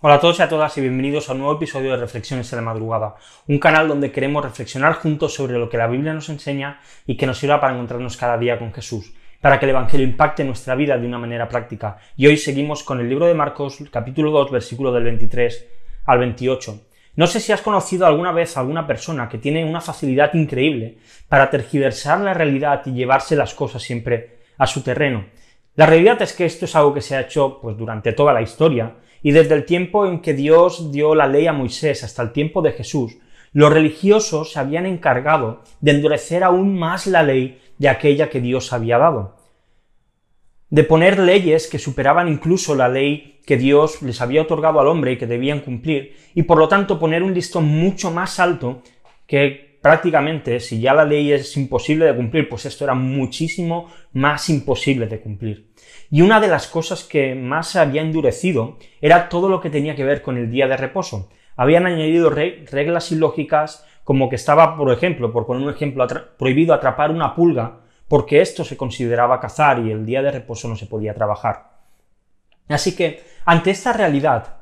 Hola a todos y a todas y bienvenidos a un nuevo episodio de Reflexiones en la Madrugada, un canal donde queremos reflexionar juntos sobre lo que la Biblia nos enseña y que nos sirva para encontrarnos cada día con Jesús, para que el Evangelio impacte nuestra vida de una manera práctica. Y hoy seguimos con el libro de Marcos, capítulo 2, versículo del 23 al 28. No sé si has conocido alguna vez a alguna persona que tiene una facilidad increíble para tergiversar la realidad y llevarse las cosas siempre a su terreno. La realidad es que esto es algo que se ha hecho pues, durante toda la historia, y desde el tiempo en que Dios dio la ley a Moisés hasta el tiempo de Jesús, los religiosos se habían encargado de endurecer aún más la ley de aquella que Dios había dado, de poner leyes que superaban incluso la ley que Dios les había otorgado al hombre y que debían cumplir, y por lo tanto poner un listón mucho más alto que prácticamente, si ya la ley es imposible de cumplir, pues esto era muchísimo más imposible de cumplir. Y una de las cosas que más se había endurecido era todo lo que tenía que ver con el día de reposo. Habían añadido reglas ilógicas como que estaba, por ejemplo, por poner un ejemplo, prohibido atrapar una pulga porque esto se consideraba cazar y el día de reposo no se podía trabajar. Así que, ante esta realidad,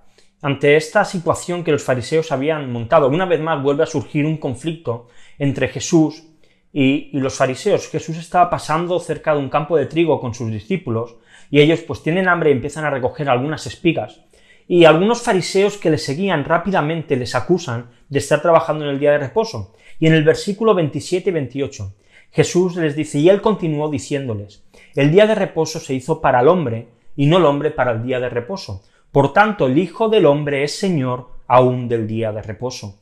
ante esta situación que los fariseos habían montado, una vez más vuelve a surgir un conflicto entre Jesús y, los fariseos. Jesús estaba pasando cerca de un campo de trigo con sus discípulos y ellos pues tienen hambre y empiezan a recoger algunas espigas. Y algunos fariseos que le seguían rápidamente les acusan de estar trabajando en el día de reposo. Y en el versículo 27 y 28, Jesús les dice, y él continuó diciéndoles, el día de reposo se hizo para el hombre, y no el hombre para el día de reposo. Por tanto, el Hijo del hombre es Señor aún del día de reposo.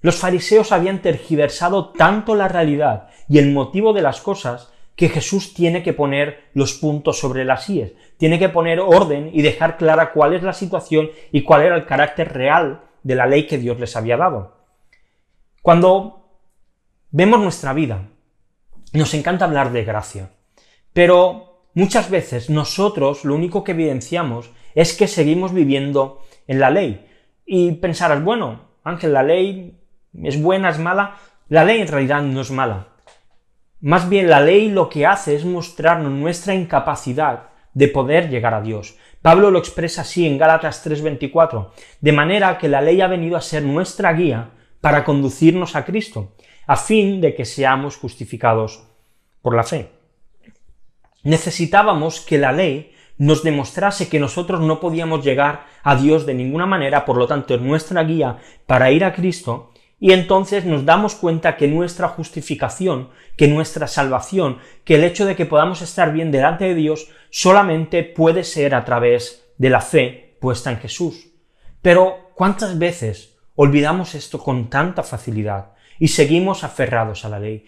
Los fariseos habían tergiversado tanto la realidad y el motivo de las cosas que Jesús tiene que poner los puntos sobre las íes, tiene que poner orden y dejar clara cuál es la situación y cuál era el carácter real de la ley que Dios les había dado. Cuando vemos nuestra vida, nos encanta hablar de gracia, pero muchas veces nosotros lo único que evidenciamos es que seguimos viviendo en la ley. Y pensarás, bueno, Ángel, la ley es buena, es mala. La ley en realidad no es mala. Más bien la ley lo que hace es mostrarnos nuestra incapacidad de poder llegar a Dios. Pablo lo expresa así en Gálatas 3:24, de manera que la ley ha venido a ser nuestra guía para conducirnos a Cristo, a fin de que seamos justificados por la fe. Necesitábamos que la ley nos demostrase que nosotros no podíamos llegar a Dios de ninguna manera, por lo tanto, nuestra guía para ir a Cristo, y entonces nos damos cuenta que nuestra justificación, que nuestra salvación, que el hecho de que podamos estar bien delante de Dios solamente puede ser a través de la fe puesta en Jesús. Pero ¿cuántas veces olvidamos esto con tanta facilidad y seguimos aferrados a la ley?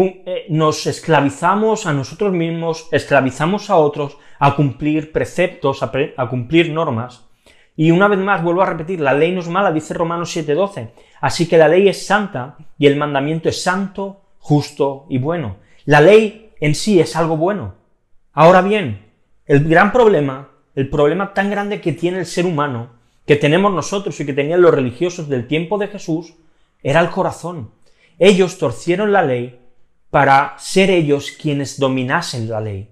Eh, nos esclavizamos a nosotros mismos, esclavizamos a otros a cumplir preceptos, a, cumplir normas, y una vez más vuelvo a repetir, la ley no es mala, dice Romanos 7:12. Así que la ley es santa y el mandamiento es santo, justo y bueno. La ley en sí es algo bueno. Ahora bien, el gran problema, el problema tan grande que tiene el ser humano, que tenemos nosotros y que tenían los religiosos del tiempo de Jesús, era el corazón. Ellos torcieron la ley para ser ellos quienes dominasen la ley.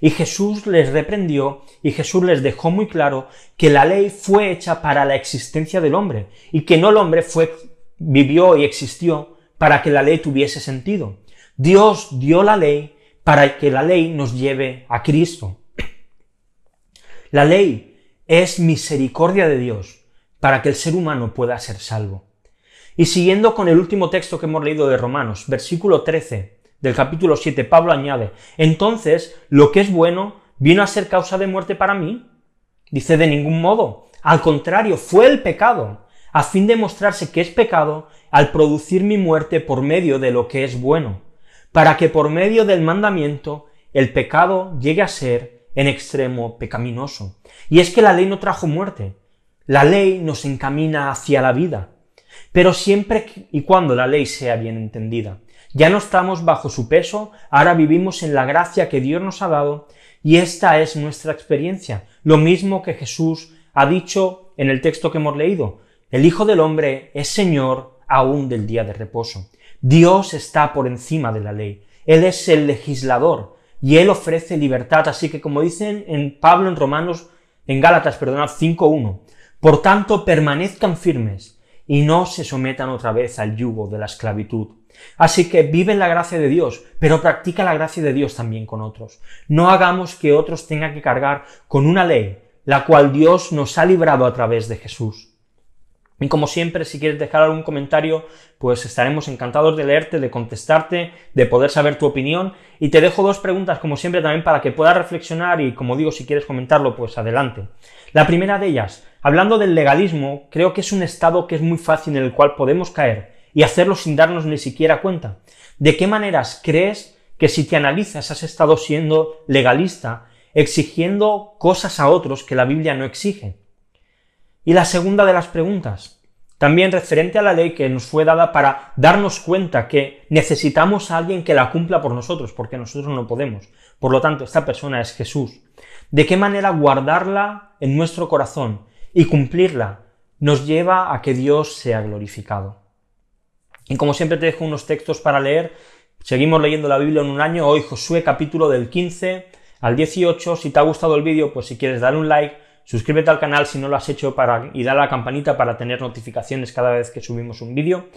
Y Jesús les reprendió y Jesús les dejó muy claro que la ley fue hecha para la existencia del hombre y que no el hombre fue, vivió y existió para que la ley tuviese sentido. Dios dio la ley para que la ley nos lleve a Cristo. La ley es misericordia de Dios para que el ser humano pueda ser salvo. Y siguiendo con el último texto que hemos leído de Romanos, versículo 13, del capítulo 7, Pablo añade, entonces, lo que es bueno vino a ser causa de muerte para mí. Dice, de ningún modo. Al contrario, fue el pecado, a fin de mostrarse que es pecado al producir mi muerte por medio de lo que es bueno, para que por medio del mandamiento el pecado llegue a ser en extremo pecaminoso. Y es que la ley no trajo muerte, la ley nos encamina hacia la vida, pero siempre y cuando la ley sea bien entendida. Ya no estamos bajo su peso, ahora vivimos en la gracia que Dios nos ha dado y esta es nuestra experiencia. Lo mismo que Jesús ha dicho en el texto que hemos leído. El Hijo del Hombre es Señor aún del día de reposo. Dios está por encima de la ley. Él es el legislador y Él ofrece libertad. Así que como dicen en Pablo en Romanos, en Gálatas, perdonad, 5.1, Por tanto, permanezcan firmes y no se sometan otra vez al yugo de la esclavitud. Así que vive en la gracia de Dios, pero practica la gracia de Dios también con otros. No hagamos que otros tengan que cargar con una ley, la cual Dios nos ha librado a través de Jesús. Y como siempre, si quieres dejar algún comentario, pues estaremos encantados de leerte, de contestarte, de poder saber tu opinión. Y te dejo dos preguntas, como siempre, también para que puedas reflexionar y, como digo, si quieres comentarlo, pues adelante. La primera de ellas, hablando del legalismo, creo que es un estado que es muy fácil en el cual podemos caer y hacerlo sin darnos ni siquiera cuenta. ¿De qué maneras crees que si te analizas has estado siendo legalista, exigiendo cosas a otros que la Biblia no exige? Y la segunda de las preguntas, también referente a la ley que nos fue dada para darnos cuenta que necesitamos a alguien que la cumpla por nosotros, porque nosotros no podemos. Por lo tanto, esta persona es Jesús. ¿De qué manera guardarla en nuestro corazón y cumplirla nos lleva a que Dios sea glorificado? Y como siempre te dejo unos textos para leer. Seguimos leyendo la Biblia en un año. Hoy Josué capítulo del 15 al 18. Si te ha gustado el vídeo, pues si quieres dar un like, Suscríbete al canal si no lo has hecho para, y dale a la campanita para tener notificaciones cada vez que subimos un vídeo.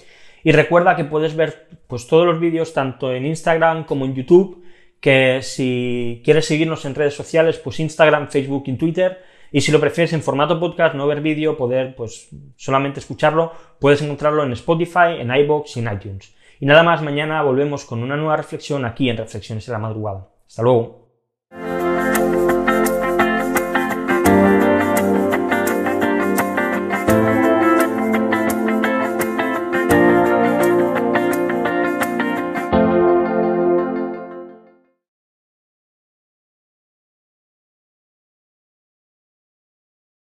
Y recuerda que puedes ver pues, todos los vídeos tanto en Instagram como en YouTube, que si quieres seguirnos en redes sociales, pues Instagram, Facebook y Twitter. Y si lo prefieres en formato podcast, no ver vídeo, poder pues solamente escucharlo, puedes encontrarlo en Spotify, en iBox y en iTunes. Y nada más, mañana volvemos con una nueva reflexión aquí en Reflexiones en la Madrugada. Hasta luego.